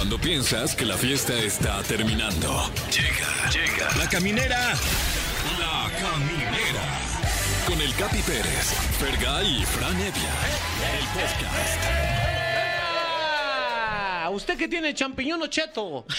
Cuando piensas que la fiesta está terminando. Llega, llega. La caminera. La caminera. Con el Capi Pérez, Fergay y Fran Evia. El podcast. ¿Usted que tiene champiñón o cheto?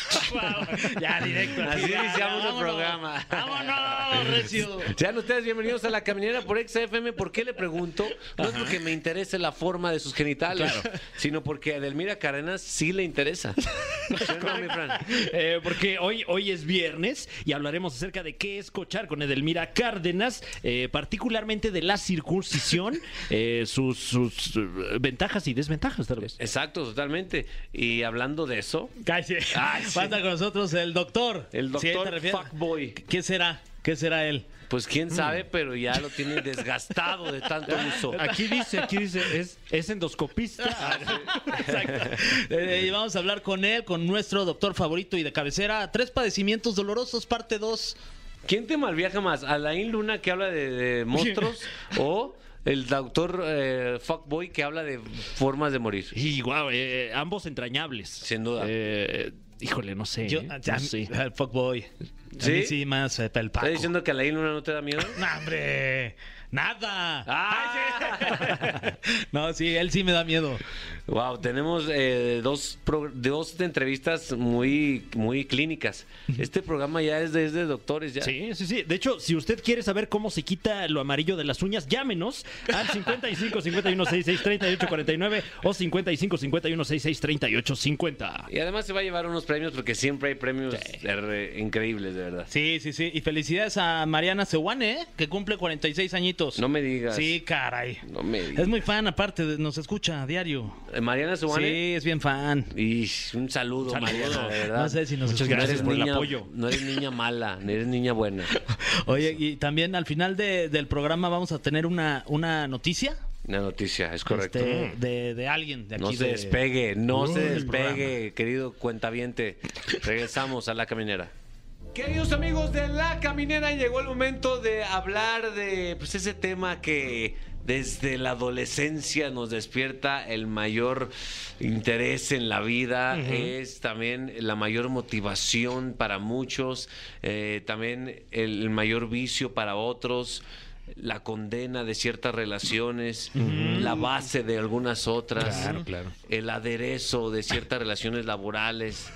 Ya, directo. Así Ya, iniciamos el vámonos. programa. Vámonos, Recio. Sean ustedes bienvenidos a La Caminera por XFM. ¿Por qué le pregunto? No es porque me interese la forma de sus genitales, sino porque a Edelmira Carenas sí le interesa. ¿Sí o no, mi Fran? Eh, porque hoy, hoy es viernes y hablaremos acerca de qué es cochar con Edelmira Cárdenas, eh, particularmente de la circuncisión, eh, sus, sus, ventajas y desventajas, tal vez. Exacto, totalmente. Y hablando de eso. Ay, sí. Falta con nosotros el doctor. el ¿Sí, doctor? Fuckboy. ¿Qué será? ¿Qué será él? Pues quién sabe, pero ya lo tiene desgastado de tanto uso. Aquí dice, aquí dice, es, es endoscopista. Exacto. Eh, y vamos a hablar con él, con nuestro doctor favorito y de cabecera. Tres padecimientos dolorosos, parte 2. ¿Quién te malviaja más? ¿Alain Luna que habla de, de monstruos o el doctor eh, Fuckboy que habla de formas de morir? Y guau, eh, ambos entrañables. Sin duda. Eh, híjole, no sé. Yo, eh, a- no sé. el fuckboy. A ¿Sí? mí sí, más eh, el Paco. ¿Estás diciendo que Alain Luna no te da miedo? No, hombre. Nada. ¡Ah! No, sí, él sí me da miedo. Wow, tenemos eh, dos, pro- dos entrevistas muy, muy clínicas. Este programa ya es de, es de doctores. Ya. Sí, sí, sí. De hecho, si usted quiere saber cómo se quita lo amarillo de las uñas, llámenos al 55 51 66 38 49 o 55 51 66 38 50. Y además se va a llevar unos premios porque siempre hay premios increíbles, de verdad. Sí, sí, sí. Y felicidades a Mariana Sewane, ¿eh? que cumple 46 añitos. No me digas. Sí, caray. No me digas. Es muy fan, aparte, de- nos escucha a diario. Mariana Subane. Sí, es bien fan. Y un saludo, Saludo. Mariana, de verdad. No sé si nos Muchas gracias por el niña- apoyo. No eres niña mala, eres niña buena. Oye, y también al final de- del programa vamos a tener una, una noticia Una noticia, es correcto. este, de, de alguien de aquí. no se de- despegue, no se despegue, querido cuentaviente. Regresamos a la caminera. Queridos amigos de La Caminera, llegó el momento de hablar de pues, ese tema que desde la adolescencia nos despierta el mayor interés en la vida, es también la mayor motivación para muchos, eh, también el, mayor vicio para otros. La condena de ciertas relaciones, la base de algunas otras, Claro, claro. el aderezo de ciertas relaciones laborales.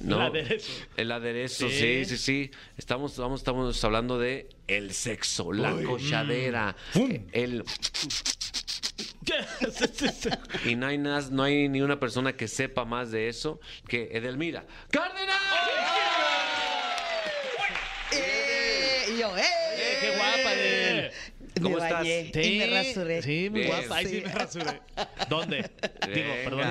¿No? El aderezo. El aderezo, sí, sí, sí. Estamos, vamos, estamos hablando de el sexo, la cochadera, el y no hay nas- no hay ni una persona que sepa más de eso que Edelmira. ¡Cárdenas! Eh, y yo, ¡eh! Eh, ¡Qué guapa de ¿Cómo me estás? bañé y me rasuré. Sí, muy Bien. guapa. Ahí sí me rasuré. ¿Dónde? Digo, perdón.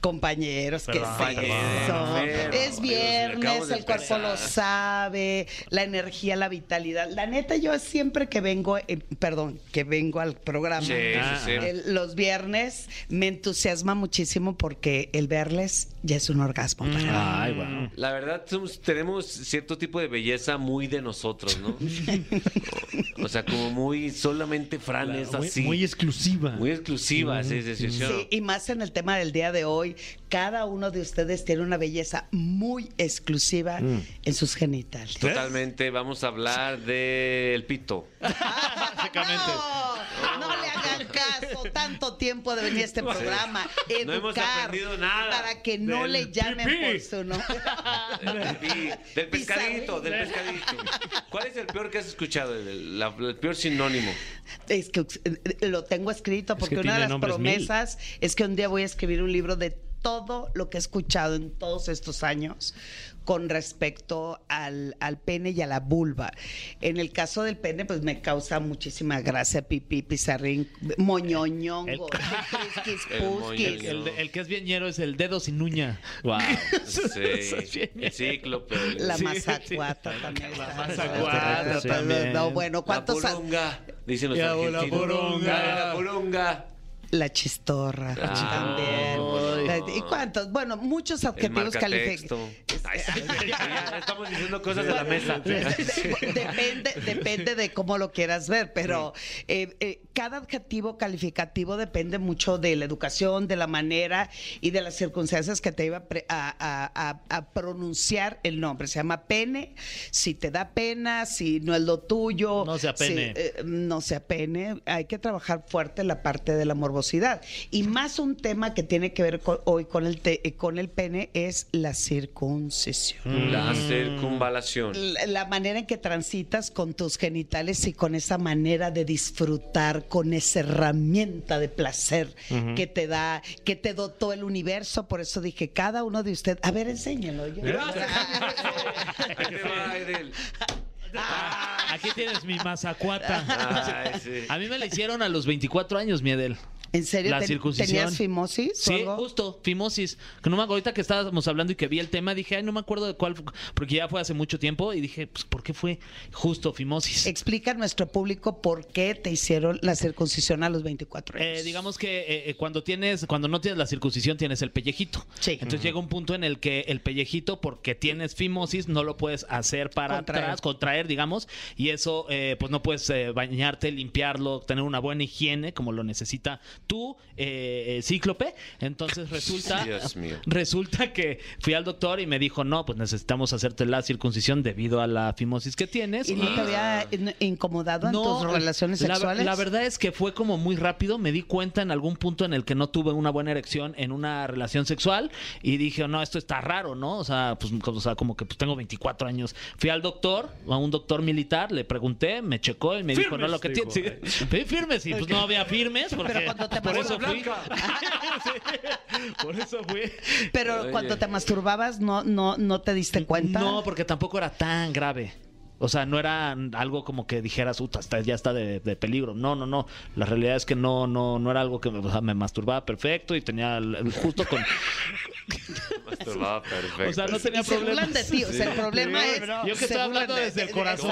Compañeros, ¿qué es eso? Pero, Es viernes, el cuerpo lo sabe, la energía, la vitalidad. La neta, yo siempre que vengo, eh, perdón, que vengo al programa, Sí, Ah, sí, sí. el- los viernes, me entusiasma muchísimo porque el verles ya es un orgasmo para mí. Ay, guau. La verdad, somos- tenemos cierto tipo de belleza muy de nosotros, ¿no? o sea, como muy, solamente Fran es Muy, así. muy exclusiva. Muy exclusiva, sí, sí, sí. Sí, y más en el tema del día de hoy, cada uno de ustedes tiene una belleza muy exclusiva en sus genitales. Totalmente, vamos a hablar del pito. Básicamente. No, no le hagan caso. Tanto tiempo de venir a este programa. No hemos Educar aprendido nada. Para que no Del le llamen pipí. por su nombre. Del, pescadito, del pescadito. ¿Cuál es el peor que has escuchado? El, la- el peor sinónimo. Es que eh, lo tengo escrito porque que una de las nombres mil. promesas es que un día voy a escribir un libro de todo lo que he escuchado en todos estos años con respecto al, al pene y a la vulva. En el caso del pene, pues me causa muchísima gracia pipí, pizarrín, moñoñongo, El El, el el que es bien ñero es el dedo sin uña. Wow. Sí, el cíclope. La Sí, mazacuata también. La mazacuata Sí, también. No, bueno, La ¿cuántos a- purunga. Dicen los la argentinos. purunga. Dale, La purunga. La chistorra Ah, también. ay. ¿Y cuántos? Bueno, muchos adjetivos calificados. Estamos diciendo cosas de la mesa. depende, depende de cómo lo quieras ver, pero eh, eh, cada adjetivo calificativo depende mucho de la educación, de la manera y de las circunstancias que te iba a, pre- a- a- a- a pronunciar el nombre. Se llama pene, si te da pena, si no es lo tuyo. No se apene. si, eh, no se apene. Hay que trabajar fuerte la parte de la morbosidad. Y más un tema que tiene que ver con- hoy con el, te- eh, con el pene es la circuncisión La circunvalación. la, la manera en que transitas con tus genitales y con esa manera de disfrutar, con esa herramienta de placer que te da, que te dotó el universo. Por eso dije, cada uno de ustedes, a ver, enséñalo. yo- va, Edel. Aquí tienes mi mazacuata. Ay, sí. A mí me la hicieron a los 24 años, mi Edel. ¿En serio? La ¿Ten- circuncisión. ¿Tenías fimosis? o Sí, algo? justo, fimosis. Que no me acuerdo, ahorita que estábamos hablando y que vi el tema, dije, ay, no me acuerdo de cuál, porque ya fue hace mucho tiempo y dije, pues, ¿por qué fue justo fimosis? Explica a nuestro público por qué te hicieron la circuncisión a los 24 años. Eh, digamos que eh, eh, cuando tienes, cuando no tienes la circuncisión tienes el pellejito. Sí. Entonces llega un punto en el que el pellejito, porque tienes fimosis, no lo puedes hacer para Contraer. atrás, contraer, digamos, y eso, eh, pues no puedes eh, bañarte, limpiarlo, tener una buena higiene como lo necesita tu eh, eh, cíclope. Entonces resulta, resulta que fui al doctor y me dijo, no, pues necesitamos hacerte la circuncisión debido a la fimosis que tienes. ¿Y no te había in- incomodado en tus relaciones la- sexuales? La, verdad es que fue como muy rápido. Me di cuenta en algún punto en el que no tuve una buena erección en una relación sexual y dije, no, esto está raro, ¿no? O sea, pues o sea, como que pues, tengo 24 años. Fui al doctor, a un doctor militar, le pregunté, me checó y me dijo, no, lo que tienes. Sí, firmes y pues no había firmes porque Pero cuando te por eso fui. Sí, por eso fui. Pero Oye. cuando te masturbabas, no, no, no te diste cuenta. No, porque tampoco era tan grave. O sea, no era algo como que dijeras, "Uta, está- ya está de, de peligro. No, no, no. La realidad es que no, no, no era algo que me, o sea, me masturbaba perfecto y tenía el- el- justo con. Masturbaba perfecto. O sea, no tenía Y se burlan problemas. de ti. O sea, el problema Sí, es. Yo que se estoy hablando de- desde el de- corazón.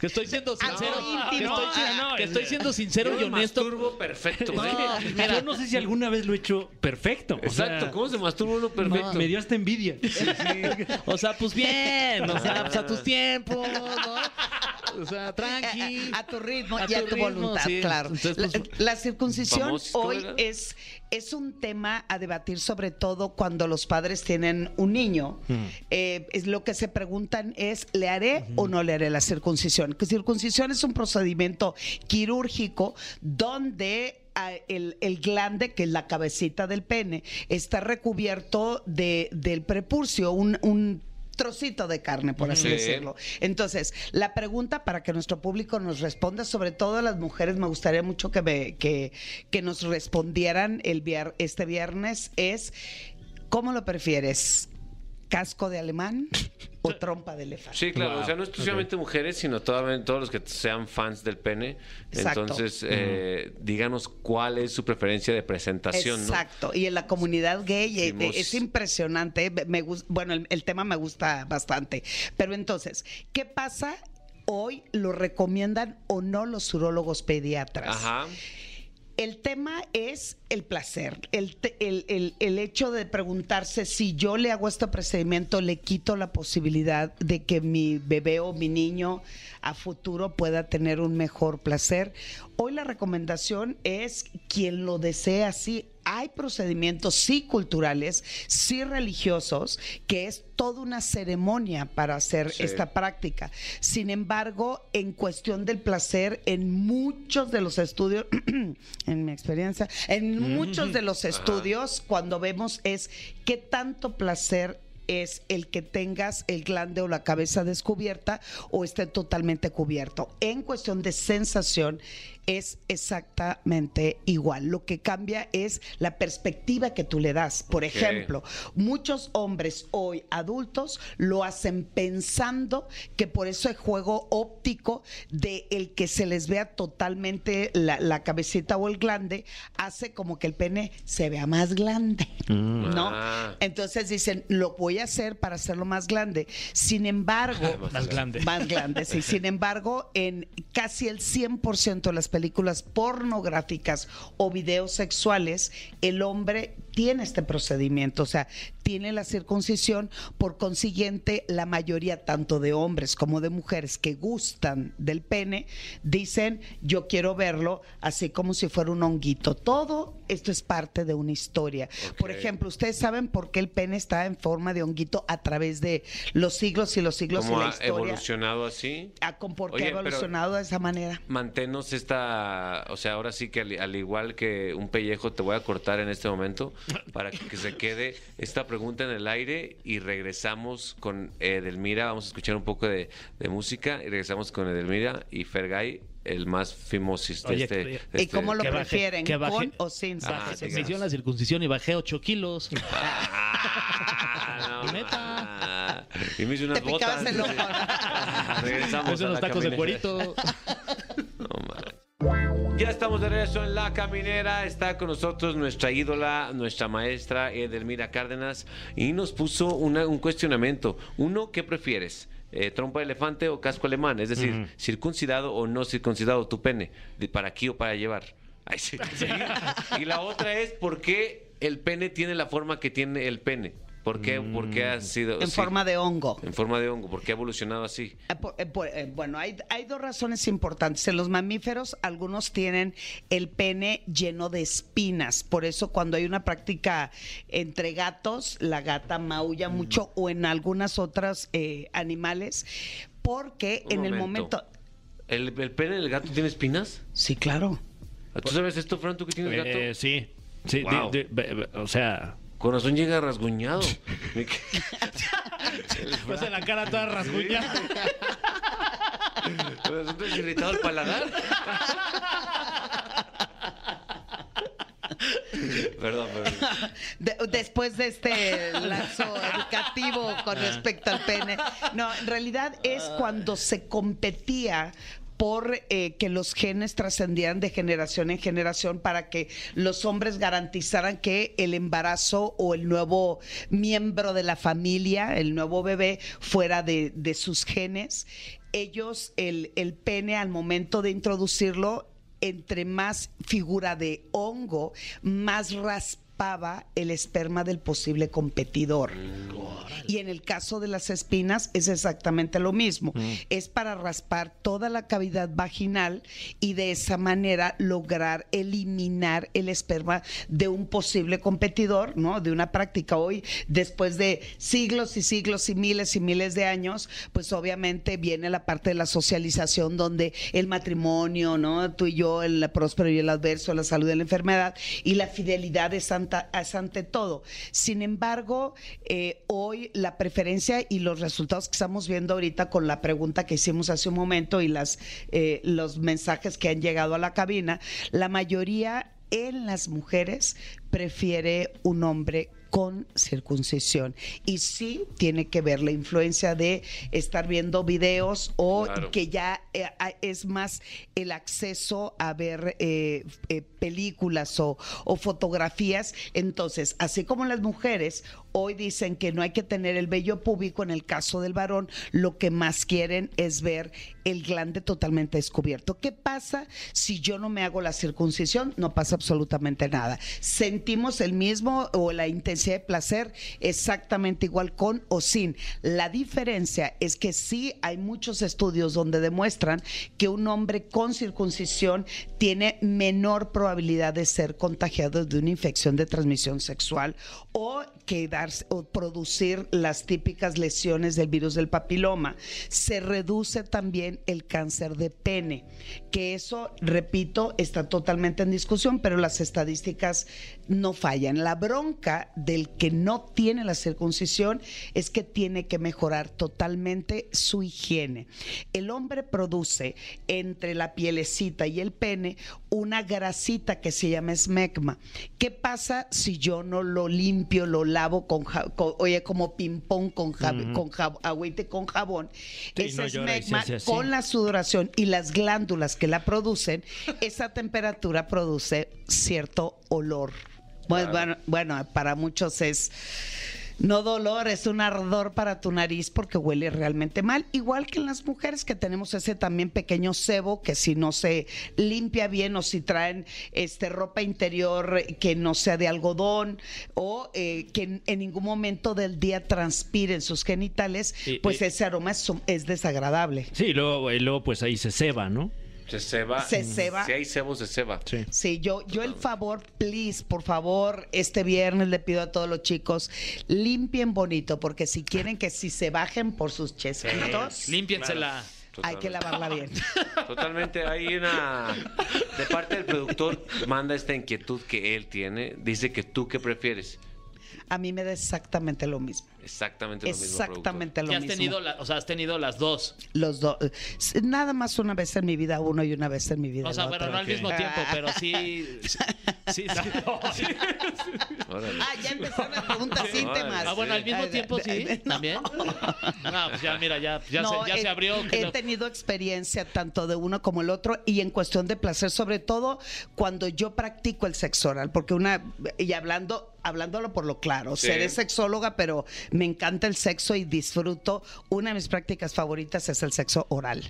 Que estoy siendo sincero. Algo que íntimo. estoy, Ah, no, que estoy es- siendo sincero Yo y honesto. masturbo perfecto. No, ¿eh? mira. Yo no sé si alguna vez lo he hecho perfecto. O Exacto. sea, ¿Cómo se masturba uno perfecto? Me dio hasta envidia. O sea, pues bien. O sea, pues a tus tiempos, ¿no? O sea, tranqui. A, a tu ritmo A y a tu ritmo, voluntad, sí. claro. Entonces, pues, la circuncisión vamos, ¿cómo hoy era? es, es un tema a debatir, sobre todo cuando los padres tienen un niño. Eh, es lo que se preguntan es, ¿le haré o no le haré la circuncisión? Que circuncisión es un procedimiento quirúrgico donde ah, el, el glande, que es la cabecita del pene, está recubierto de, del prepucio, un, un trocito de carne, por así Sí. decirlo. Entonces, la pregunta para que nuestro público nos responda, sobre todo las mujeres, me gustaría mucho que, me- que, que nos respondieran el vier- este viernes, es, ¿cómo lo prefieres? ¿Casco de alemán o trompa de elefante? Sí, claro. Wow. O sea, no exclusivamente mujeres, sino toda- todos los que sean fans del pene. Exacto. Entonces, eh, díganos cuál es su preferencia de presentación, ¿no? Exacto. Y en la comunidad gay eh, es impresionante. Me bueno, el, el tema me gusta bastante. Pero entonces, ¿qué pasa? Hoy lo recomiendan o no los urólogos pediatras. Ajá. El tema es el placer, el, el- el- el hecho de preguntarse si yo le hago este procedimiento, le quito la posibilidad de que mi bebé o mi niño a futuro pueda tener un mejor placer. Hoy la recomendación es quien lo desee así. Hay procedimientos sí culturales, sí religiosos, que es toda una ceremonia para hacer Sí. esta práctica. Sin embargo, en cuestión del placer, en muchos de los estudios, en mi experiencia, en muchos de los estudios, cuando vemos es qué tanto placer es el que tengas el glande o la cabeza descubierta o esté totalmente cubierto. En cuestión de sensación es exactamente igual. Lo que cambia es la perspectiva que tú le das. Por ejemplo, muchos hombres hoy adultos lo hacen pensando que por eso el juego óptico de el que se les vea totalmente la, la cabecita o el glande hace como que el pene se vea más grande, ¿no? Ah. Entonces dicen, lo voy a hacer para hacerlo más grande. Sin embargo, Más grande. más grande, sí. Sin embargo, en casi el 100% de las películas pornográficas o videos sexuales, el hombre tiene este procedimiento, o sea, tiene la circuncisión, por consiguiente, la mayoría, tanto de hombres como de mujeres que gustan del pene, dicen, yo quiero verlo así como si fuera un honguito. Todo esto es parte de una historia. Por ejemplo, ustedes saben por qué el pene está en forma de honguito a través de los siglos y los siglos ¿Cómo y la ha historia. evolucionado así? Ah, por qué Oye, ha evolucionado de esa manera. Manténnos esta, o sea, ahora sí que al, al igual que un pellejo te voy a cortar en este momento para que, se quede esta pregunta en el aire y regresamos con Edelmira, vamos a escuchar un poco de, de música y regresamos con Edelmira y Fergay, el más de Oye, este, de ¿Y este- cómo lo que baje- prefieren? que baje- ¿Con o sin Ah? Me hicieron la circuncisión y bajé 8 kilos. Ah, no, Neta. ah, Y me hice unas Te botas. el ojo. Regresamos Me hice a unos la tacos de cuerito. No, man. Ya estamos de regreso en La Caminera. Está con nosotros nuestra ídola, nuestra maestra Edelmira Cárdenas. Y nos puso una- un cuestionamiento. Uno, ¿qué prefieres? Eh, ¿Trompa de elefante o casco alemán? Es decir, circuncidado o no circuncidado tu pene. de ¿Para aquí o para llevar? Ay, sí. Y la otra es, ¿por qué el pene tiene la forma que tiene el pene? ¿Por qué, por qué ha sido En sí, forma de hongo. en forma de hongo? ¿Por qué ha evolucionado así? Eh, por- eh, por- eh, Bueno, hay, hay dos razones importantes. En los mamíferos, algunos tienen el pene lleno de espinas. Por eso, cuando hay una práctica entre gatos, la gata maulla mucho, o en algunas otras eh, animales, porque Un en el momento. ¿El, el pene del gato tiene espinas? Sí, claro. ¿Tú sabes esto, Fran, tú que tienes gato? Eh, sí. Sí, Wow. de- de- be- be- o sea, Corazón llega rasguñado. pues en la cara toda rasguña. Corazón te has irritado el paladar. Perdón, perdón. De- después de este lazo educativo con respecto al pene. No, en realidad es cuando se competía por eh, que los genes trascendieran de generación en generación para que los hombres garantizaran que el embarazo o el nuevo miembro de la familia, el nuevo bebé, fuera de, de sus genes. Ellos, el, el pene al momento de introducirlo, entre más figura de hongo, más el esperma del posible competidor. Y en el caso de las espinas es exactamente lo mismo. Es para raspar toda la cavidad vaginal y de esa manera lograr eliminar el esperma de un posible competidor, ¿no? De una práctica. Hoy, después de siglos y siglos y miles y miles de años, pues obviamente viene la parte de la socialización donde el matrimonio, ¿no? Tú y yo, el próspero y el adverso, la salud y la enfermedad, y la fidelidad es, es ante todo. Sin embargo, eh, hoy la preferencia y los resultados que estamos viendo ahorita con la pregunta que hicimos hace un momento y las, eh, los mensajes que han llegado a la cabina, la mayoría en las mujeres prefiere un hombre con circuncisión. Y sí tiene que ver la influencia de estar viendo videos o Claro. que ya eh, es más el acceso a ver eh, eh, películas o, o fotografías. Entonces, así como las mujeres hoy dicen que no hay que tener el vello público, en el caso del varón, lo que más quieren es ver el glande totalmente descubierto. ¿Qué pasa si yo no me hago la circuncisión? No pasa absolutamente nada. Sentimos el mismo o la intensidad de placer exactamente igual con o sin. La diferencia es que sí hay muchos estudios donde demuestran que un hombre con circuncisión tiene menor probabilidad de ser contagiado de una infección de transmisión sexual o quedarse o producir las típicas lesiones del virus del papiloma. Se reduce también el cáncer de pene, que eso, repito, está totalmente en discusión, pero las estadísticas no fallan. La bronca del que no tiene la circuncisión es que tiene que mejorar totalmente su higiene. El hombre produce entre la pielecita y el pene una grasita que se llama esmegma. ¿Qué pasa si yo no lo limpio, lo lavo con, ja- con- oye, como ping-pong con, jab- con jab- agüite con jabón? Sí, no esmegma así. con la sudoración y las glándulas que la producen, esa temperatura produce cierto olor. Bueno, Claro. bueno, bueno, para muchos es No dolor, es un ardor para tu nariz porque huele realmente mal. Igual que en las mujeres que tenemos ese también pequeño sebo que si no se limpia bien o si traen este ropa interior que no sea de algodón o eh, que en, ningún momento del día transpiren sus genitales, Y- pues y- ese aroma es, es desagradable. Sí, luego, y luego pues ahí se ceba, ¿no? Se ceba. Se ceba. Si hay cebo, se ceba. Sí. Sí, yo, yo el favor, please, por favor, este viernes le pido a todos los chicos, limpien bonito, porque si quieren que si se bajen por sus chesquitos, Límpiensela. hay que lavarla bien. Totalmente, hay una... De parte del productor, manda esta inquietud que él tiene. Dice que tú, ¿qué prefieres? A mí me da exactamente lo mismo. Exactamente lo mismo, Exactamente lo Y has mismo. tenido, la- o sea, has tenido las dos. Los dos. Nada más una vez en mi vida uno y una vez en mi vida O sea, otro. no al mismo tiempo, pero sí. Sí, sí. Órale. Ah, ya empezaron las preguntas Sí. íntimas. Ah, bueno, al mismo tiempo sí, no. también. No, pues ya, mira, ya, ya, No, se, ya he, se abrió. que He no- tenido experiencia tanto de uno como el otro y en cuestión de placer, sobre todo cuando yo practico el sexo oral, porque una, y hablando, hablándolo por lo claro, Sí. seré sexóloga, pero me encanta el sexo y disfruto. Una de mis prácticas favoritas es el sexo oral.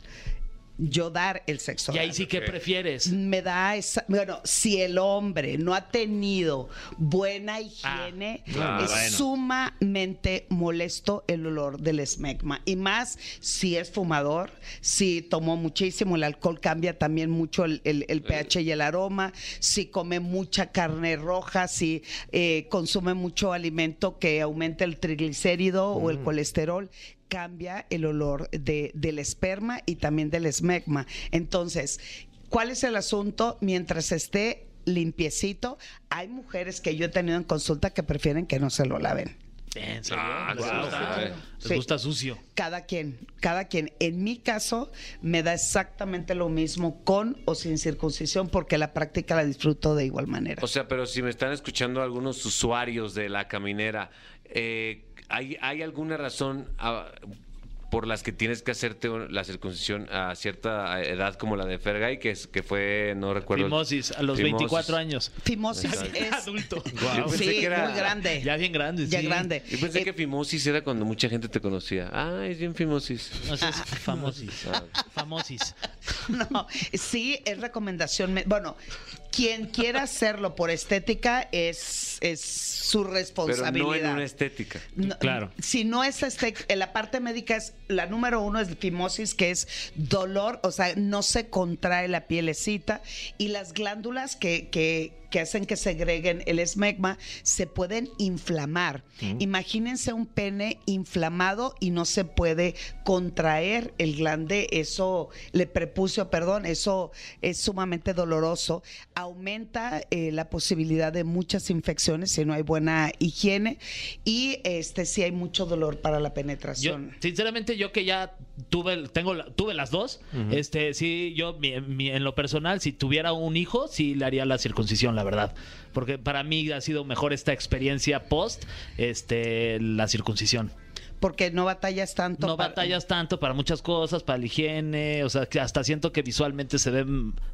Yo dar el sexo Y ahí sí que prefieres. me da esa, bueno, si el hombre no ha tenido buena higiene, claro. es Bueno. sumamente molesto el olor del esmegma. Y más si es fumador, si tomó muchísimo, el alcohol cambia también mucho el, el- el pH y el aroma, si come mucha carne roja, si eh, consume mucho alimento que aumenta el triglicérido o el colesterol cambia el olor de- del esperma y también del esmegma. Entonces, ¿cuál es el asunto? Mientras esté limpiecito, hay mujeres que yo he tenido en consulta que prefieren que no se lo laven. ¿En serio? Ah, ¿Les claro, gusta? sabe. ¿Les Sí. gusta sucio? Cada quien, cada quien. En mi caso, me da exactamente lo mismo con o sin circuncisión, porque la práctica la disfruto de igual manera. O sea, pero si me están escuchando algunos usuarios de la caminera, eh, ¿hay, ¿hay alguna razón ah, por las que tienes que hacerte la circuncisión a cierta edad como la de Fergay, que, es, que fue, no recuerdo... Fimosis, a los Fimosis. 24 años. Fimosis es Adulto. Yo pensé sí, que era- muy grande. Ya bien grande, Ya sí. grande. Yo pensé Eh, que fimosis era cuando mucha gente te conocía. Ah, es bien fimosis. No, es famosis. Famosis. No, sí, es recomendación. me- Bueno, quien quiera hacerlo por estética es, es su Pero responsabilidad. no en una estética. No, Claro. Si no es este, en la parte médica es la número uno es fimosis, que es dolor, o sea, no se contrae la pielecita y las glándulas que, que, que hacen que segreguen el esmegma se pueden inflamar. Imagínense un pene inflamado y no se puede contraer el glande, eso, le prepucio, perdón, eso es sumamente doloroso. Aumenta eh, la posibilidad de muchas infecciones si no hay buena higiene y este sí hay mucho dolor para la Yo, penetración. sinceramente, yo que ya tuve, tengo, tuve las dos, este, sí, yo mi- mi- en lo personal, si tuviera un hijo, sí le haría la circuncisión, la verdad, porque para mí ha sido mejor esta experiencia post, este, la circuncisión. Porque no batallas tanto. No para- batallas tanto para muchas cosas, para la higiene, o sea, que hasta siento que visualmente se ve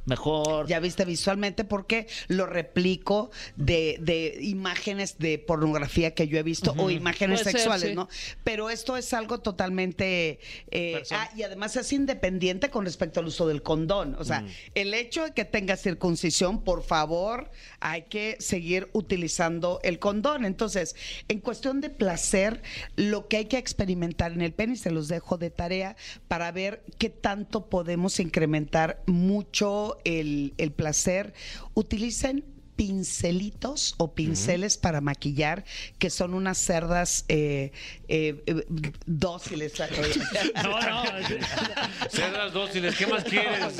mejor. Ya viste visualmente porque lo replico de, de imágenes de pornografía que yo he visto o imágenes Puede ser, sexuales, sí. ¿no? Pero esto es algo totalmente... eh, ah, y además es independiente con respecto al uso del condón. O sea, el hecho de que tenga circuncisión, por favor, hay que seguir utilizando el condón. Entonces, en cuestión de placer, lo que hay que experimentar en el pene, y se los dejo de tarea, para ver qué tanto podemos incrementar mucho el, el placer. Utilicen pincelitos o pinceles para maquillar, que son unas cerdas eh, eh, eh, dóciles. No, no. Cerdas dóciles, ¿qué más quieres?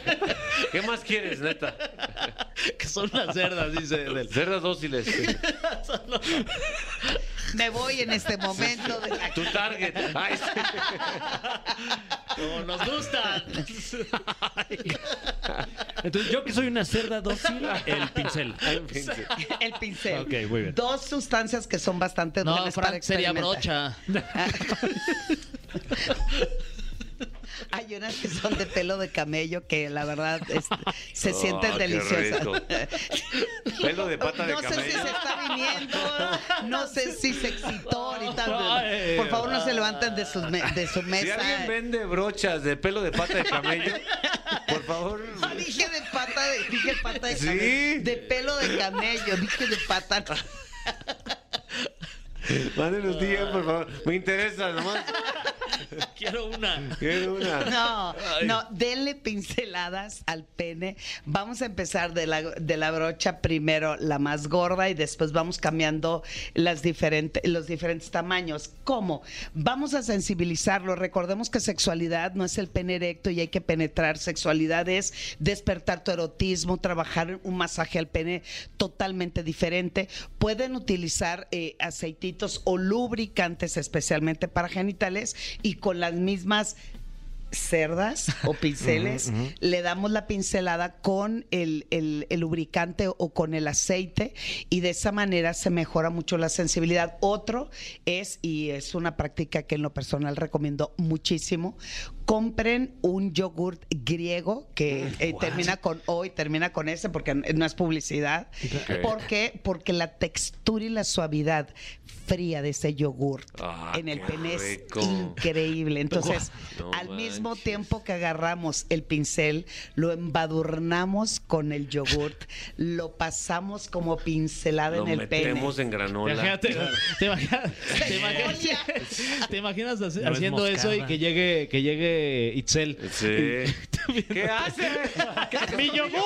¿Qué más quieres, neta? que son las cerdas, dice. del- Cerdas dóciles. Me voy en este momento. de- Tu target. Ay, sí. Como nos gustan. Entonces, yo que soy una cerda dócil, el pincel. El pincel. Ok, muy bien. Dos sustancias que son bastante No, buenas para Frank sería experimentar. brocha. Hay unas que son de pelo de camello que la verdad este, se sienten Oh, qué deliciosas. rico. Pelo de pata de no sé si camello. se está viniendo, no sé si se excitó ahorita. Por favor, no se levanten de, sus me- de su Si mesa. alguien vende brochas de pelo de pata de camello, por favor. Ah, dije de pata de, dije pata de Sí. camello. De pelo de camello, dije de pata. Mándenos DM, por favor. Me interesa nomás. Quiero una. Quiero una. No, no, denle pinceladas al pene. Vamos a empezar de la, de la brocha primero la más gorda y después vamos cambiando las diferentes, los diferentes tamaños. ¿Cómo? Vamos a sensibilizarlo. Recordemos que sexualidad no es el pene erecto y hay que penetrar. Sexualidad es despertar tu erotismo, trabajar un masaje al pene totalmente diferente. Pueden utilizar eh, aceititos o lubricantes especialmente para genitales y con las mismas cerdas o pinceles, le damos la pincelada con el, el- el lubricante o con el aceite y de esa manera se mejora mucho la sensibilidad. Otro es, y es una práctica que en lo personal recomiendo muchísimo, compren un yogurt griego que eh, termina con O y termina con S porque no es publicidad. ¿Por qué? Porque la textura y la suavidad fría de ese yogurt Ah, en el pene es increíble. Entonces, No al mismo tiempo que agarramos el pincel, lo embadurnamos con el yogurt, lo pasamos como pincelada Lo en el pene. metemos en granola. Imagínate, te imaginas, te imaginas, te imaginas haci- No es haciendo eso y que llegue, que llegue Itzel. Sí. ¿Qué hace? ¡Mi yogur!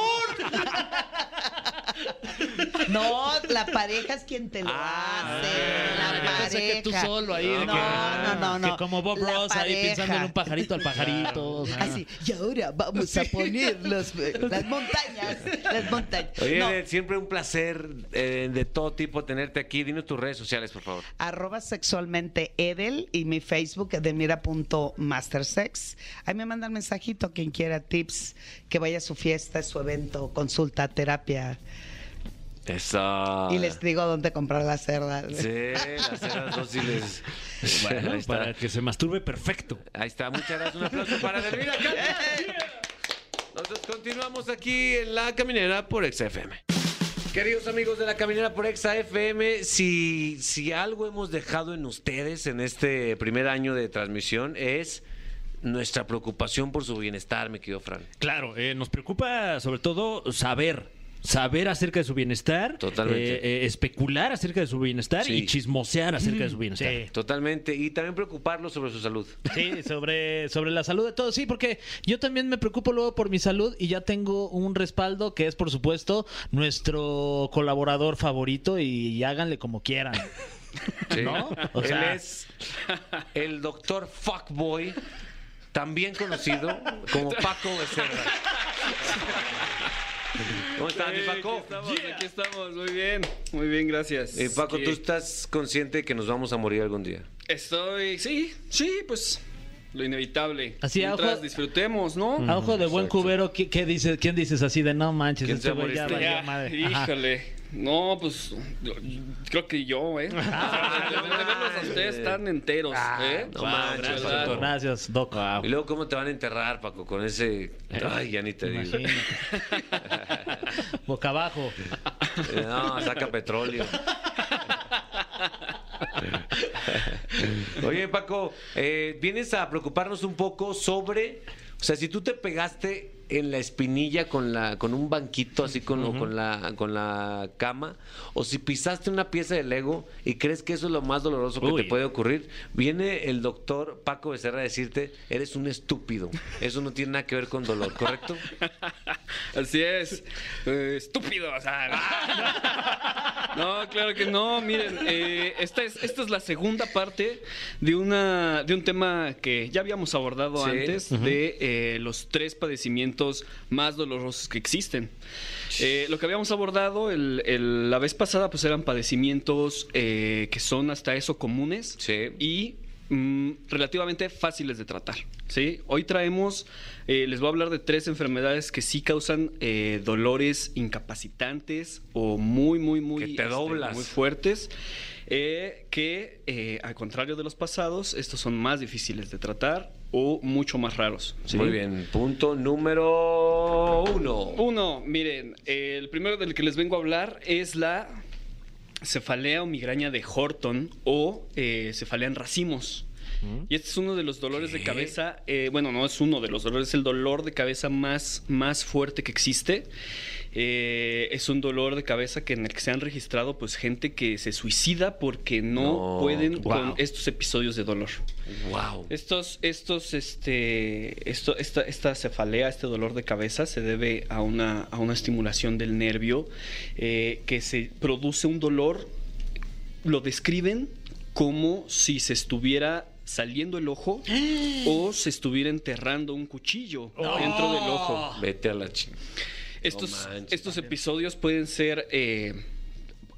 No, la pareja es quien te lo Ah, hace. La pareja. pensé que tú solo ahí. de No, que- no, no, no. Que como Bob La Ross ahí pensando en un pajarito al pajarito. o sea. Así, y ahora vamos a poner los- las montañas. Las montañas. Oye, No, siempre un placer eh, de todo tipo tenerte aquí. Dinos tus redes sociales, por favor. arroba sexualmente Edel y mi Facebook edelmira.mastersex. Ahí me mandan mensajito quien quiera tips, que vaya a su fiesta, su evento, consulta, terapia. Eso. Y les digo dónde comprar las cerdas. Sí, las ceras dóciles. Bueno, Ahí está. para que se masturbe perfecto. Ahí está, muchas gracias. Un aplauso para Delmira Cárdenas. Nosotros continuamos aquí en La Caminera por XFM. Queridos amigos de La Caminera por XFM, si, si algo hemos dejado en ustedes en este primer año de transmisión es nuestra preocupación por su bienestar, mi querido Fran. Claro, eh, nos preocupa sobre todo saber. Saber acerca de su bienestar, Totalmente. eh, eh, especular acerca de su bienestar Sí. y chismosear acerca de su bienestar. Sí. Totalmente. Y también preocuparlos sobre su salud. Sí, sobre, sobre la salud de todos. Sí, porque yo también me preocupo luego por mi salud y ya tengo un respaldo que es, por supuesto, nuestro colaborador favorito y, háganle como quieran. Sí. ¿No? O Él sea- es el doctor Fuckboy, también conocido como Paco Becerra. ¿Cómo estás, mi Paco? Aquí estamos, aquí estamos, muy bien, muy bien, gracias. Eh, Paco, ¿tú estás consciente que nos vamos a morir algún día? Estoy, sí, sí, pues lo inevitable. Así, Mientras ojo- disfrutemos, ¿no? A ojo de buen Exacto. cubero, ¿qué, qué dices, ¿quién dices así de no manches? ¿Quién Este güey ya Ya, madre"? Ajá. híjole. No, pues yo- creo que yo, ¿eh? Ah, de, de verlos a ustedes tan enteros, ¿eh? no Wow, manches, de verdad. Gracias, Doc. Y luego, ¿cómo te van a enterrar, Paco? Con ese... Ay, ya ni te digo. Boca abajo. Eh, No, saca petróleo. Oye, Paco, eh, vienes a preocuparnos un poco sobre, o sea, si tú te pegaste en la espinilla con la con un banquito así con, o con la con la cama o si pisaste una pieza de Lego y crees que eso es lo más doloroso que te puede ocurrir, viene el doctor Paco Becerra a decirte, eres un estúpido. Eso no tiene nada que ver con dolor, ¿correcto? Así es. Eh, estúpido. o sea, no. No, claro que no. Miren, eh, esta, es, esta es la segunda parte de, una, de un tema que ya habíamos abordado Sí. antes, de eh, los tres padecimientos más dolorosos que existen. Eh, lo que habíamos abordado el- el- la vez pasada, pues eran padecimientos eh, que son hasta eso comunes Sí. y mm, relativamente fáciles de tratar. ¿sí? Hoy traemos, eh, les voy a hablar de tres enfermedades que sí causan eh, dolores incapacitantes o muy, muy, muy, Que te este, muy fuertes. que al contrario de los pasados, estos son más difíciles de tratar o mucho más raros. ¿sí? Muy bien. Punto número uno. Uno, miren, el primero del que les vengo a hablar es la cefalea o migraña de Horton o eh, cefalea en racimos. Y este es uno de los dolores de cabeza, eh, bueno, no es uno de los dolores, es el dolor de cabeza más, más fuerte que existe. Eh, es un dolor de cabeza que en el que se han registrado pues gente que se suicida porque no, No, pueden wow. con estos episodios de dolor. Wow. Estos, estos, este, esto, esta, esta cefalea, este dolor de cabeza se debe a una, a una estimulación del nervio eh, que se produce un dolor, lo describen como si se estuviera saliendo el ojo o se estuviera enterrando un cuchillo dentro del ojo. Vete a la ching. Estos, manches, estos episodios pueden ser eh,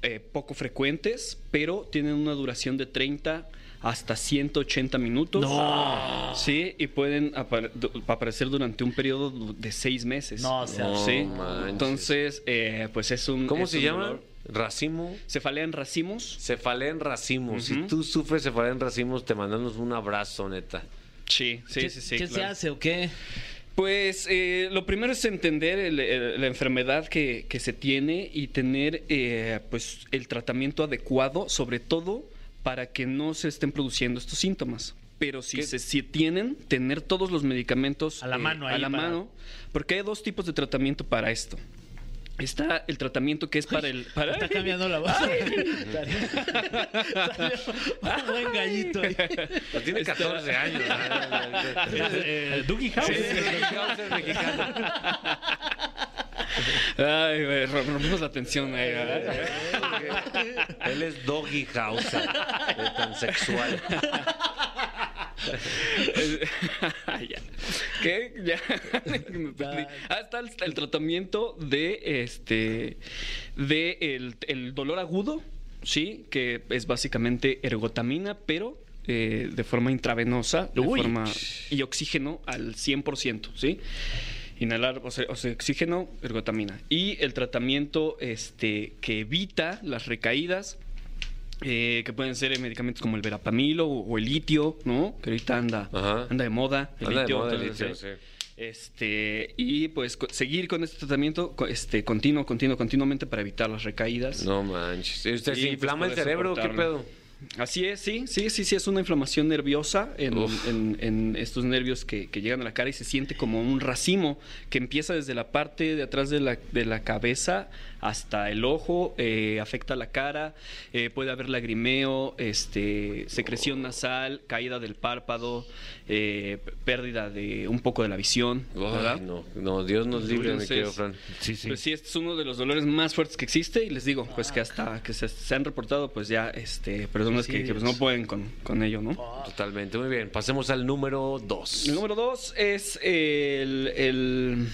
eh, poco frecuentes, pero tienen una duración de 30 hasta 180 minutos. No. Sí, y pueden apare- aparecer durante un periodo de seis meses. No, o sea, No sí. manches. Entonces, eh, pues es un. ¿Cómo es se un llama? dolor. Racimo. Cefalea en racimos. Cefalea en racimos. Si tú sufres cefalea en racimos, te mandamos un abrazo, neta. Sí, sí, ¿Qué, sí, sí. ¿qué se hace o qué? Pues eh, lo primero es entender el- el- la enfermedad que, que se tiene y tener eh, pues el tratamiento adecuado, sobre todo para que no se estén produciendo estos síntomas. Pero si se si tienen, tener todos los medicamentos A la mano a la para- mano, porque hay dos tipos de tratamiento para esto. Está el tratamiento que es para el... Para Está cambiando la voz. Un buen gallito. Pues tiene 14 años. Eh, Dougie House. es mexicano. Ay, güey, rom- rompimos la tensión ahí, ¿verdad? Él es Doggy House. De tan sexual. ya. ¿Qué? Ya. Perdí. Ah, está el, el tratamiento de este de el, el dolor agudo, sí, que es básicamente ergotamina, pero eh, de forma intravenosa, de Uy. forma y oxígeno al 100%, ¿sí? Inhalar, o sea, oxígeno, ergotamina. Y el tratamiento este, que evita las recaídas, eh, que pueden ser medicamentos como el verapamilo o, o el litio, ¿no? Que ahorita anda, Ajá. anda de moda. El Anda de litio, el litio, eh, sí. Este, y pues seguir con este tratamiento este, continuo, continuo, continuamente para evitar las recaídas. No manches. ¿Usted se pues, inflama el cerebro? ¿Qué pedo? Así es, sí, sí, sí, sí, es una inflamación nerviosa en, Uf. en- en estos nervios que, que llegan a la cara y se siente como un racimo que empieza desde la parte de atrás de la, de la cabeza hasta el ojo, eh, afecta la cara, eh, puede haber lagrimeo, este, secreción nasal, caída del párpado, eh, pérdida de un poco de la visión, no, no, Dios nos libre, Entonces, querido Fran. Sí, sí. Pues sí, este es uno de los dolores más fuertes que existe y les digo, pues que hasta que se, se han reportado, pues ya, este, personas que, que, pues, no pueden con, con ello, ¿no? Totalmente, muy bien. Pasemos al número 2. El número dos es el, el-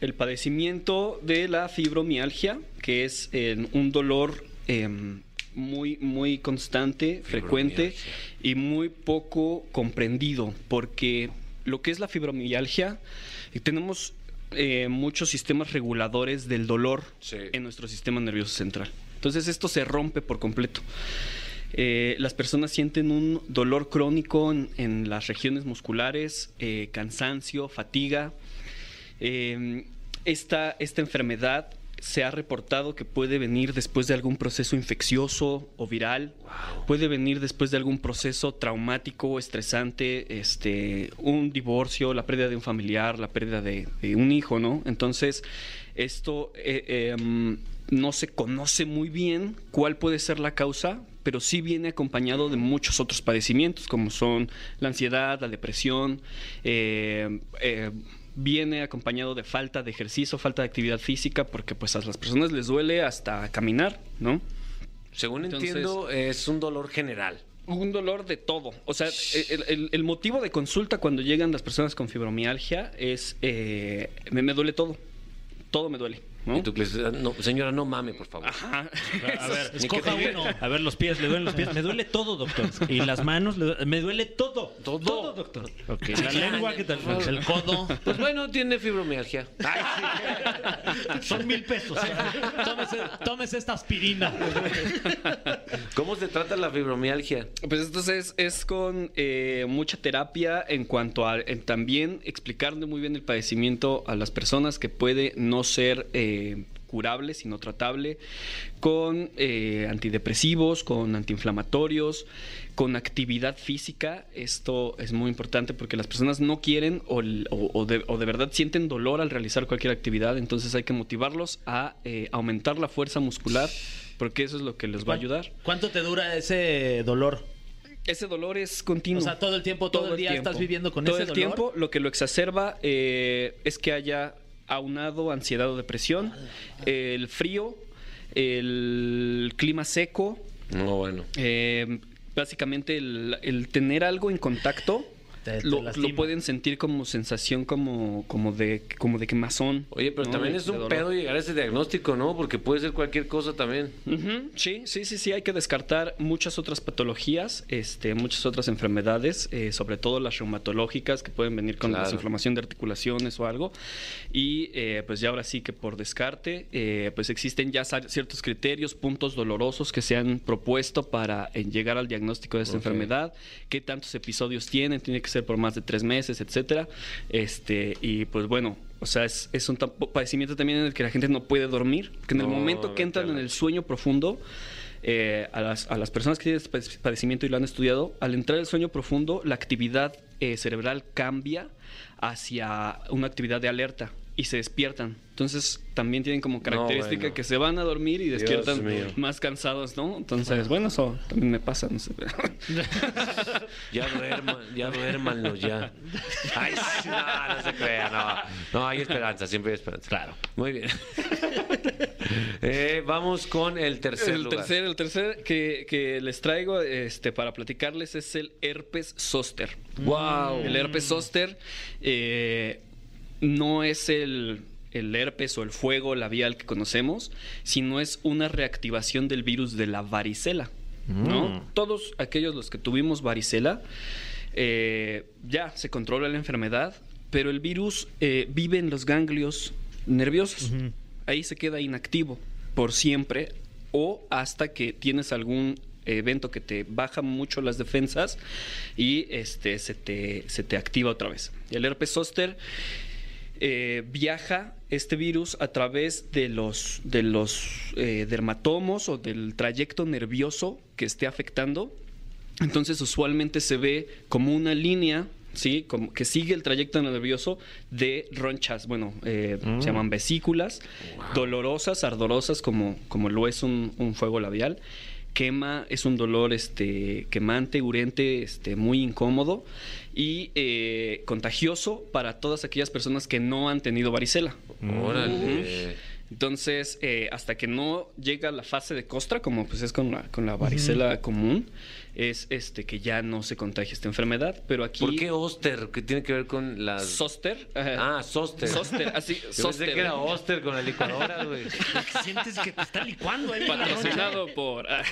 el padecimiento de la fibromialgia, que es eh, un dolor em, muy, muy constante, frecuente y muy poco comprendido, porque lo que es la fibromialgia, tenemos eh, muchos sistemas reguladores del dolor Sí. en nuestro sistema nervioso central. Entonces esto se rompe por completo. Eh, las personas sienten un dolor crónico en, en las regiones musculares, eh, cansancio, fatiga. Eh, esta, esta enfermedad se ha reportado que puede venir después de algún proceso infeccioso o viral, puede venir después de algún proceso traumático, estresante, este, un divorcio, la pérdida de un familiar, la pérdida de, de un hijo, ¿no? Entonces, esto eh, eh, mm, no se conoce muy bien cuál puede ser la causa, pero sí viene acompañado de muchos otros padecimientos, como son la ansiedad, la depresión, eh, eh, viene acompañado de falta de ejercicio, falta de actividad física, porque pues a las personas les duele hasta caminar, ¿no? Según Entonces- entiendo, es un dolor general. Un dolor de todo. O sea, el, el- el motivo de consulta cuando llegan las personas con fibromialgia es, eh, me, me duele todo. Todo me duele. ¿No? Y tú le dices, no, señora, no mame, por favor. Ajá. A ver, escoja uno. A ver, los pies, le duelen los pies. Me duele todo, doctor. Y las manos, le- me duele todo. Todo. doctor. Ok, la lengua, ¿qué tal? El codo. Pues bueno, tiene fibromialgia. Son mil pesos. Tómese, tómese esta aspirina. ¿Cómo se trata la fibromialgia? Pues entonces es con eh, mucha terapia en cuanto a en también explicarle muy bien el padecimiento a las personas que puede no ser eh, curable, sino tratable, con eh, antidepresivos, con antiinflamatorios, con actividad física. Esto es muy importante porque las personas no quieren o, l- o- o de, o de verdad sienten dolor al realizar cualquier actividad, entonces hay que motivarlos a eh, aumentar la fuerza muscular porque eso es lo que les va a ayudar. ¿Cuánto te dura ese dolor? Ese dolor es continuo. O sea, todo el tiempo, todo, el día estás viviendo con todo ese el tiempo. Lo que lo exacerba eh, es que haya aunado ansiedad o depresión, el frío, el clima seco, No, bueno. eh, básicamente el, el tener algo en contacto. Te- te lo, pueden sentir como sensación como, como de como de quemazón. Oye, pero ¿no? también es de un pedo llegar a ese diagnóstico, ¿no? Porque puede ser cualquier cosa también. Sí, sí, sí, sí, hay que descartar muchas otras patologías, este, muchas otras enfermedades, eh, sobre todo las reumatológicas que pueden venir con Claro. desinflamación de articulaciones o algo. Y eh, pues ya ahora sí que por descarte, eh, pues existen ya ciertos criterios, puntos dolorosos que se han propuesto para llegar al diagnóstico de esta enfermedad, qué tantos episodios tienen, tiene que ser por más de tres meses, etcétera. Este, y pues bueno. O sea, es, es un padecimiento también en el que la gente no puede dormir, que en el No, momento que entran en el sueño profundo, eh, a, las, a las personas que tienen este pade- padecimiento y lo han estudiado, al entrar al sueño profundo, la actividad eh, cerebral cambia hacia una actividad de alerta y se despiertan. Entonces también tienen como característica bueno. que se van a dormir y despiertan más cansados, ¿no? Entonces, bueno, eso también me pasa, no sé. Ya duerman, ya duérmanlo, ya. Ay, no, no se crea, no. No, hay esperanza, siempre hay esperanza. Claro. Muy bien. Eh, vamos con el tercer el lugar. tercer, el tercer que, que les traigo este, para platicarles es el herpes zóster. Wow. El herpes zóster eh, no es el, el herpes o el fuego labial que conocemos, sino es una reactivación del virus de la varicela. ¿no? Todos aquellos los que tuvimos varicela, eh, ya se controla la enfermedad, pero el virus eh, vive en los ganglios nerviosos. Ahí se queda inactivo por siempre o hasta que tienes algún evento que te baja mucho las defensas y este se te, se te activa otra vez. El herpes zóster eh, viaja este virus a través de los, de los eh, dermatomos o del trayecto nervioso que esté afectando. Entonces usualmente se ve como una línea, ¿sí? Como que sigue el trayecto nervioso de ronchas, bueno, eh, se llaman vesículas, dolorosas, ardorosas, como, como lo es un, un fuego labial. Quema, es un dolor este, quemante, urente, este, muy incómodo y eh, contagioso para todas aquellas personas que no han tenido varicela. Órale. Entonces, eh, hasta que no llega la fase de costra, como pues es con la, con la varicela común, es este que ya no se contagia esta enfermedad. Pero aquí. ¿Por qué Oster? ¿Qué tiene que ver con las...? Zoster. Ah, Zoster. Zoster, así. Yo Zoster. pensé que era Oster con la licuadora, güey. Sientes que te está licuando ahí. Patrocinado por ah,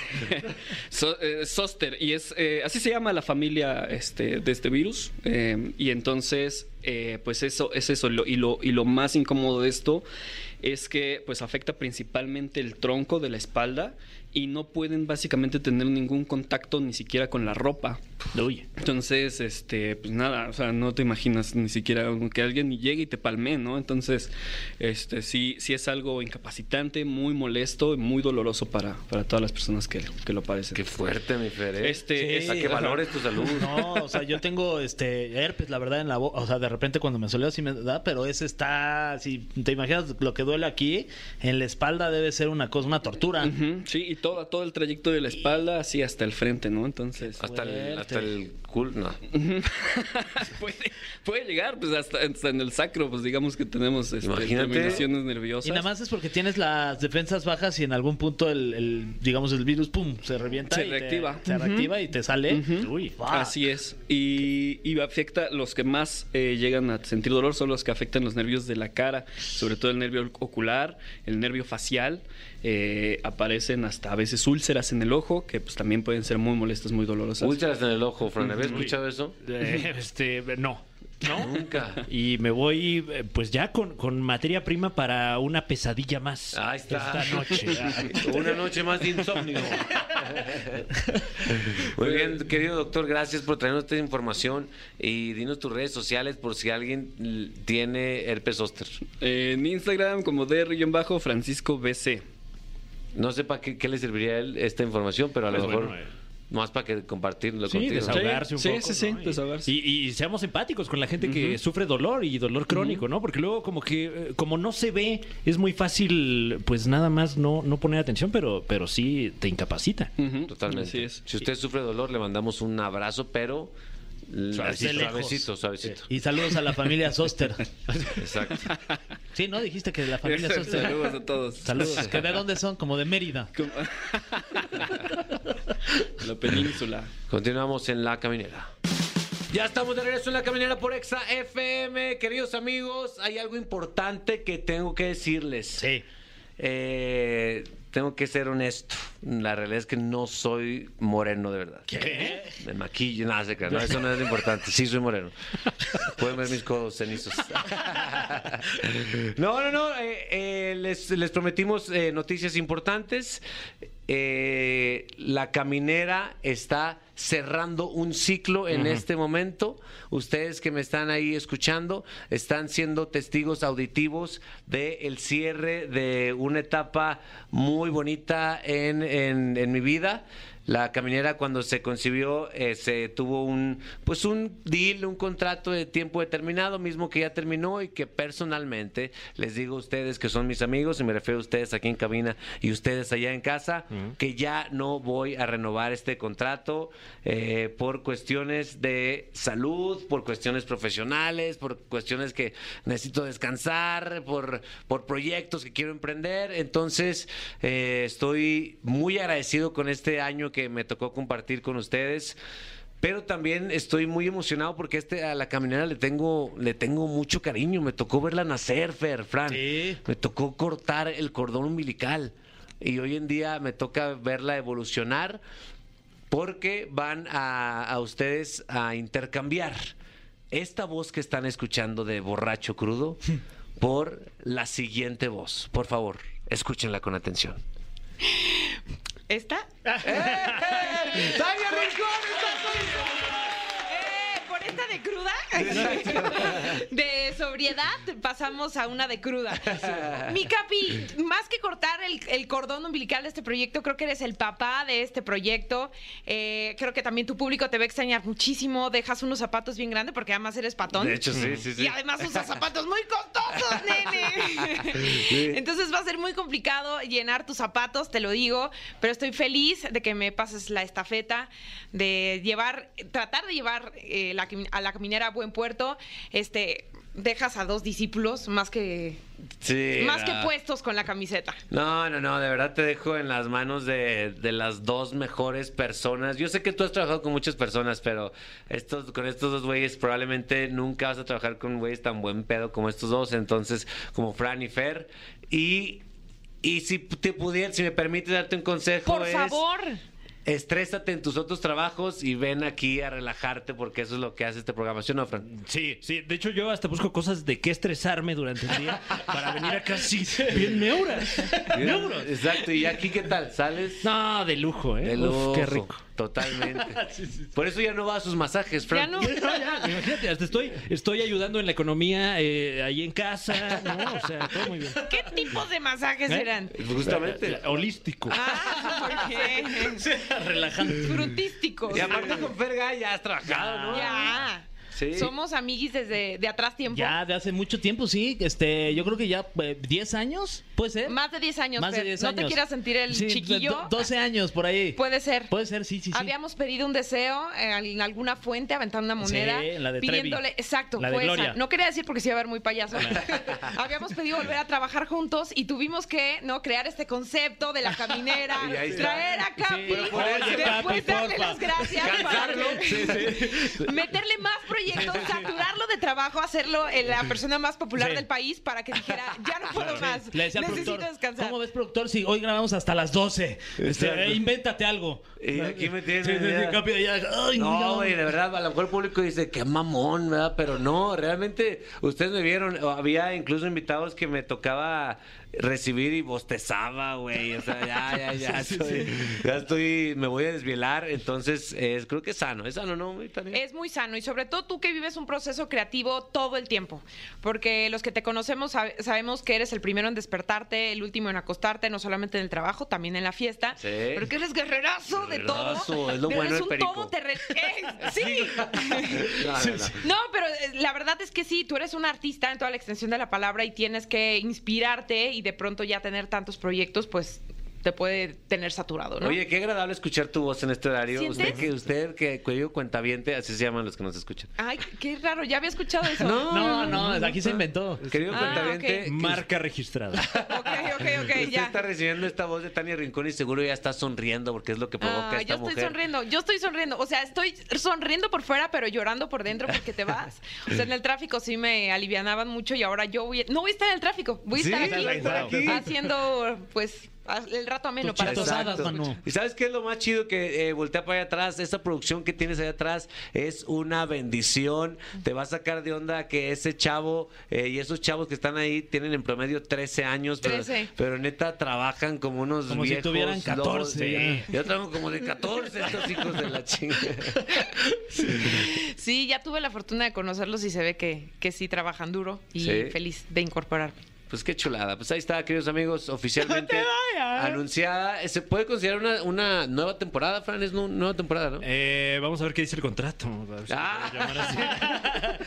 So- eh, Zoster. Y es eh, así se llama la familia este, de este virus. Eh, y entonces, eh, pues eso es eso. Lo- y, lo, y lo más incómodo de esto es que pues afecta principalmente el tronco de la espalda y no pueden básicamente tener ningún contacto ni siquiera con la ropa. Uy. Entonces, este, pues nada, o sea, no te imaginas ni siquiera que alguien llegue y te palme, ¿no? Entonces, este, sí, sí es algo incapacitante, muy molesto y muy doloroso para, para todas las personas que, que lo padecen. Qué fuerte, mi Fer. ¿eh? Este, sea, es- que valores tu salud. No, o sea, yo tengo este herpes, la verdad, en la boca. O sea, de repente cuando me soleo sí me da, pero ese está. Si te imaginas lo que duele aquí, en la espalda debe ser una cosa, una tortura. Sí, y todo, todo el trayecto de la espalda, así hasta el frente, ¿no? Entonces. Hasta el, hasta el culo, no. puede, puede llegar, pues hasta, hasta en el sacro, pues digamos que tenemos este, terminaciones nerviosas. Y nada más es porque tienes las defensas bajas y en algún punto el, el, digamos, el virus, pum, se revienta. Se y te- reactiva. se reactiva y te sale. Uy, va. Así es. Y, y afecta, los que más eh, llegan a sentir dolor son los que afectan los nervios de la cara, sobre todo el nervio ocular, el nervio facial. Eh, aparecen hasta a veces úlceras en el ojo, que pues también pueden ser muy molestas, muy dolorosas. Úlceras en el ojo, Fran. ¿Habías escuchado eso? Eh, este, no. ¿No? Nunca. Y me voy, eh, pues ya con, con materia prima para una pesadilla más. Ahí está. Esta noche. Una noche más de insomnio. Muy bien, querido doctor, gracias por traernos esta información y dinos tus redes sociales por si alguien tiene herpes zóster. En Instagram como dr-francisco bc. No sé para qué, qué le serviría a él esta información, pero a lo Pues mejor bueno, eh. más para que compartirlo Sí, contigo. desahogarse un Sí, poco. sí, sí, desahogarse. Y, y seamos empáticos con la gente que sufre dolor y dolor crónico, ¿no? Porque luego como que eh, como no se ve, es muy fácil pues nada más no, no poner atención, pero, pero sí te incapacita. Totalmente. Así es. Si usted sufre dolor, le mandamos un abrazo, pero Suavecito. suavecito, suavecito. Y saludos a la familia Soster. Exacto. Sí, ¿no? Dijiste que de la familia Soster. Saludos a todos. Saludos. ¿Que ¿De dónde son? Como de Mérida. Como- La península. Continuamos en La Caminera. Ya estamos de regreso en La Caminera por Exa FM. Queridos amigos, hay algo importante que tengo que decirles. Sí. Eh, tengo que ser honesto. La realidad es que no soy moreno de verdad. ¿Qué? Me maquillo, nada, se crean. No, eso no es lo importante. Sí, soy moreno. Pueden ver mis codos cenizos. No, no, no. eh, eh, les, les prometimos eh, noticias importantes. La caminera está cerrando un ciclo en este momento. Ustedes que me están ahí escuchando están siendo testigos auditivos del cierre de una etapa muy bonita en, en- en mi vida. La caminera cuando se concibió eh, se tuvo un pues un deal, un contrato de tiempo determinado, mismo que ya terminó y que personalmente les digo a ustedes que son mis amigos y me refiero a ustedes aquí en cabina y ustedes allá en casa que ya no voy a renovar este contrato eh, por cuestiones de salud, por cuestiones profesionales, por cuestiones que necesito descansar, por por proyectos que quiero emprender. Entonces eh, estoy muy agradecido con este año que me tocó compartir con ustedes. Pero también estoy muy emocionado porque este a la caminera le tengo le tengo mucho cariño. Me tocó verla nacer, Fer, Fran. Sí. Me tocó cortar el cordón umbilical y hoy en día me toca verla evolucionar porque van a, a ustedes a intercambiar esta voz que están escuchando de borracho crudo por la siguiente voz. Por favor, escúchenla con atención. ¿Esta? ¡Tania Rincón Eh, por esta de cruda, de sobriedad, pasamos a una de cruda. Mi Capi, más que cortar el, el cordón umbilical de este proyecto, creo que eres el papá de este proyecto. Eh, creo que también tu público te va a extrañar muchísimo. Dejas unos zapatos bien grandes porque además eres patón. De hecho, sí, sí, sí. Y además usas zapatos muy costosos, nene. Entonces va a ser muy complicado llenar tus zapatos, te lo digo, pero estoy feliz de que me pases la estafeta, de llevar, tratar de llevar eh, la cami- a la caminera a buen puerto. Este, dejas a dos discípulos más que Sí, más que puestos con la camiseta. No, no, no, de verdad te dejo en las manos de, de las dos mejores personas. Yo sé que tú has trabajado con muchas personas, pero estos, con estos dos güeyes probablemente nunca vas a trabajar con güeyes tan buen pedo como estos dos, entonces, como Fran y Fer. Y, y si te pudiera, si me permite darte un consejo, Por es, favor. Estrésate en tus otros trabajos y ven aquí a relajarte porque eso es lo que hace este programa, ¿sí no, Fran? Sí, sí. De hecho, yo hasta busco cosas de qué estresarme durante el día para venir acá así, bien neuras. Neuras. Exacto, y aquí, ¿qué tal? ¿Sales? No, de lujo, ¿eh? De Uf, qué lujo, rico. Totalmente. Por eso ya no va a sus masajes, Fran. Ya no. Ya, imagínate, hasta estoy, estoy ayudando en la economía eh, ahí en casa, ¿no? O sea, todo muy bien. ¿Qué tipos de masajes ¿Eh? eran? Justamente. Holístico. Ah. Relajante. Frutísticos. Y aparte con Ferga ya has trabajado, ¿no? Ya. Sí. Somos amiguis desde de atrás tiempo. Ya de hace mucho tiempo, sí. Este, yo creo que ya eh, 10 años, puede ser. Más de 10 años, Más de Fer. 10 ¿No años. te quieras sentir el Sí, chiquillo? do- 12 años por ahí. Puede ser. Puede ser, sí, sí, sí. Habíamos pedido un deseo eh, en alguna fuente, aventando una moneda. Sí, la de pidiéndole, Trevi. exacto, La de fue esa. Gloria. No quería decir porque se iba a ver muy payaso. Habíamos pedido volver a trabajar juntos y tuvimos que no crear este concepto de la caminera, Y ahí está. traer a Capi, Pero por eso, después Capi, darle porfa. las gracias, para que- meterle más proyectos, saturarlo de trabajo, hacerlo la persona más popular Sí. del país para que dijera, ya no puedo más, Le decía necesito productor, descansar. ¿cómo ves, productor? Si hoy grabamos hasta las 12. Este, eh, invéntate algo. Y aquí me tienes, Sí, sí, sí, ya. Capi, ya, ay, No, no. güey, de verdad, a lo mejor el público dice, qué mamón, ¿verdad? Pero no, realmente, ustedes me vieron, había incluso invitados que me tocaba recibir y bostezaba, güey. O sea, ya, ya, ya, estoy, ya estoy, me voy a desvielar, entonces es, creo que es sano, es sano, ¿no? Es muy sano y sobre todo tú que vives un proceso creativo todo el tiempo, porque los que te conocemos sabe- sabemos que eres el primero en despertarte, el último en acostarte, no solamente en el trabajo, también en la fiesta, Sí. pero que eres guerrerazo de todo. Guerrerazo, es lo eres bueno del un perico. todoterreno. ¡Eh! sí. No, no, no. No, pero eh, la verdad es que sí, tú eres un artista en toda la extensión de la palabra y tienes que inspirarte y de pronto ya tener tantos proyectos, pues te puede tener saturado, ¿no? Oye, qué agradable escuchar tu voz en este horario. ¿Sientes? Usted que usted que cuello cuentaviente, así se llaman los que nos escuchan. Ay, qué raro, ya había escuchado eso. No, no, aquí se inventó. Querido Ah, cuentaviente, Marca registrada. Ok, ok, ok, usted ya. está recibiendo esta voz de Tania Rincón y seguro ya está sonriendo porque es lo que provoca Ah, esta yo estoy mujer. sonriendo, yo estoy sonriendo. O sea, estoy sonriendo por fuera, pero llorando por dentro porque te vas. O sea, en el tráfico sí me alivianaban mucho y ahora yo voy. No voy a estar en el tráfico, voy a Sí, estar a aquí, estar aquí. haciendo, pues, el rato ameno para todos. ¿Y sabes qué es lo más chido que eh, voltea para allá atrás? Esa producción que tienes allá atrás es una bendición. Te va a sacar de onda que ese chavo eh, y esos chavos que están ahí tienen en promedio 13 años, pero, 13. pero neta trabajan como unos Como si viejos tuvieran lobos. 14 Sí. ya. Yo traigo como de 14 estos hijos de la chingada. Sí, ya tuve la fortuna de conocerlos y se ve que, que sí trabajan duro y Sí. feliz de incorporarme. Pues qué chulada. Pues ahí está, queridos amigos, oficialmente anunciada. ¿Se puede considerar una, una nueva temporada, Fran? Es nu- nueva temporada, ¿no? Eh, vamos a ver qué dice el contrato. A ver si Ah.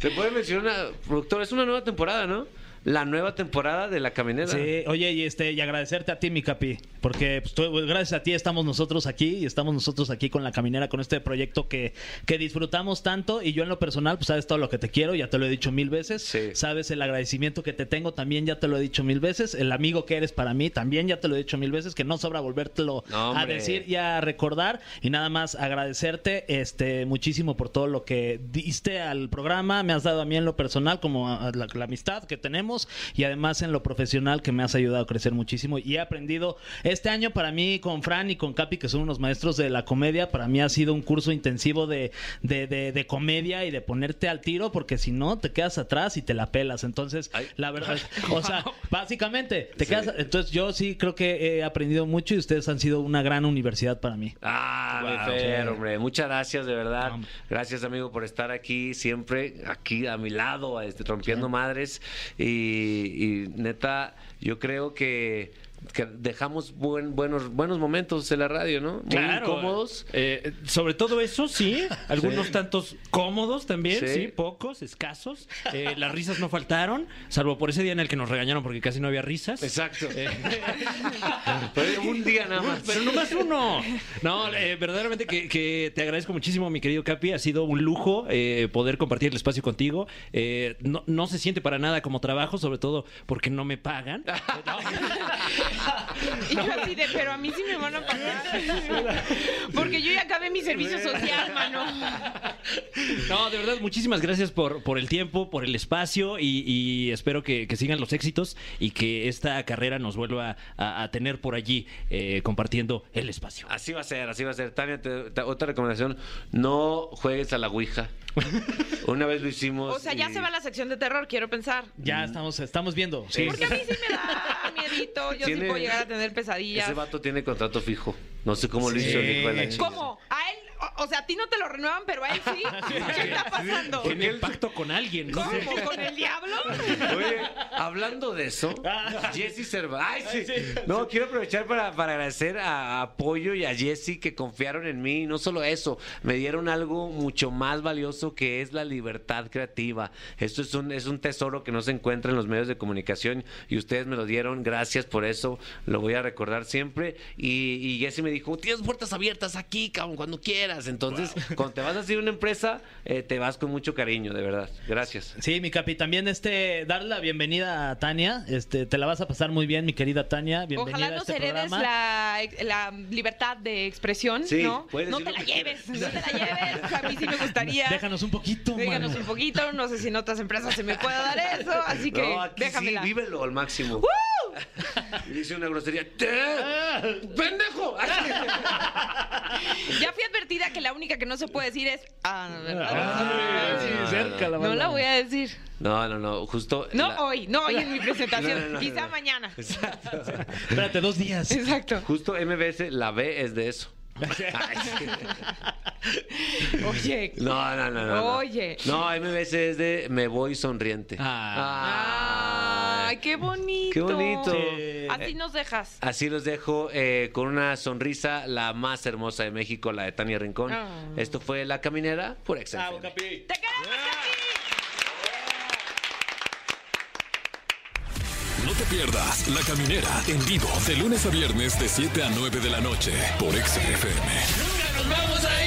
Se puede mencionar una productora, es una nueva temporada, ¿no? La nueva temporada de la caminera. Sí, oye, y este, y agradecerte a ti, mi capi, porque pues, tú- gracias a ti estamos nosotros aquí y estamos nosotros aquí con la caminera, con este proyecto que, que disfrutamos tanto. Y yo en lo personal, pues sabes todo lo que te quiero, ya te lo he dicho mil veces. Sí. Sabes el agradecimiento que te tengo, también ya te lo he dicho mil veces. El amigo que eres para mí, también ya te lo he dicho mil veces, que no sobra volvértelo No, a hombre. decir y a recordar. Y nada más agradecerte este muchísimo por todo lo que diste al programa, me has dado a mí en lo personal, como a- a la, la amistad que tenemos, y además en lo profesional que me has ayudado a crecer muchísimo. Y he aprendido este año para mí con Fran y con Capi, que son unos maestros de la comedia, para mí ha sido un curso intensivo de, de, de- de comedia y de ponerte al tiro, porque si no, te quedas atrás y te la pelas. Entonces, Ay. la verdad, o sea, básicamente, te quedas. Entonces, yo sí creo que he aprendido mucho y ustedes han sido una gran universidad para mí. Ah, mi Wow. Fer, Sí. hombre. Muchas gracias, de verdad. Hombre. Gracias, amigo, por estar aquí, siempre aquí a mi lado, este, rompiendo madres. Y, y neta, yo creo que, que dejamos buen, buenos, buenos momentos en la radio, ¿no? Muy incómodos. Eh, sobre todo eso, sí. Algunos tantos cómodos también, Sí. sí, pocos, escasos. Eh, las risas no faltaron, salvo por ese día en el que nos regañaron porque casi no había risas. Exacto. Eh, Pero un día nada más. Pero no más uno. No, eh, verdaderamente que, que te agradezco muchísimo, mi querido Capi. Ha sido un lujo eh, poder compartir el espacio contigo. Eh, no, no se siente para nada como trabajo, sobre todo porque no me pagan. Y yo así de, pero a mí sí me van a pagar. Porque yo ya acabé mi servicio social, mano. No, de verdad, muchísimas gracias por, por el tiempo, por el espacio y, y espero que, que sigan los éxitos y que esta carrera nos vuelva a, a tener por allí eh, compartiendo el espacio. Así va a ser, así va a ser. Tania, te- te- otra recomendación, no juegues a la Ouija. Una vez lo hicimos. O sea, ya y- se va la sección de terror, quiero pensar. Ya estamos, estamos viendo. Sí. Porque a mí sí me da miedito. Yo sí puedo llegar a tener pesadillas. Ese vato tiene contrato fijo. No sé cómo lo hizo el hijo de la chica. ¿Cómo? A él, o sea, a ti no te lo renuevan, pero a él sí. ¿Qué está pasando? Tiene pacto con alguien, no. ¿Cómo? ¿Con el diablo? Oye, hablando de eso, Jesse Cervantes. No, quiero aprovechar para, para agradecer a Apoyo y a Jesse que confiaron en mí. No solo eso, me dieron algo mucho más valioso que es la libertad creativa. Esto es un, es un tesoro que no se encuentra en los medios de comunicación y ustedes me lo dieron. Gracias por eso. Lo voy a recordar siempre. Y, y Jesse me dijo, tienes puertas abiertas aquí, cabrón, cuando quieras. Entonces, cuando te vas a hacer una empresa, eh, te vas con mucho cariño, de verdad. Gracias. Sí, mi capi, también este, darle la bienvenida a Tania. Este, te la vas a pasar muy bien, mi querida Tania. Bienvenida Ojalá a nos este heredes programa. la, la libertad de expresión, Sí, ¿no? puedes No te la lleves, no te la lleves. A mí sí me gustaría. Déjanos un poquito, Déjanos mano. un poquito, no sé si en otras empresas se me puede dar eso, así que No, aquí déjamela. sí, vívelo al máximo. Y dice una grosería. "¿Te? ¡Pendejo! Ya fui advertida que la única que no se puede decir es ah, no, ¿verdad? Ah, sí, cerca la No la bala. voy a decir. No, no, no. Justo. No la- hoy, no hoy en mi presentación, No, no, no, quizá no. mañana. Espérate, dos días. Exacto. Justo MBS, la B es de eso. Oye. No, no, no, no. no. Oye. No, MBS es de me voy sonriente. Ah. Ay, qué bonito. Qué bonito. Sí. Así nos dejas. Así los dejo eh, con una sonrisa, la más hermosa de México, la de Tania Rincón. Ah. Esto fue La Caminera por capi. ¡Te queremos, Capi! Te pierdas La Caminera en vivo de lunes a viernes de 7 a 9 de la noche por XFM. ¡Vamos a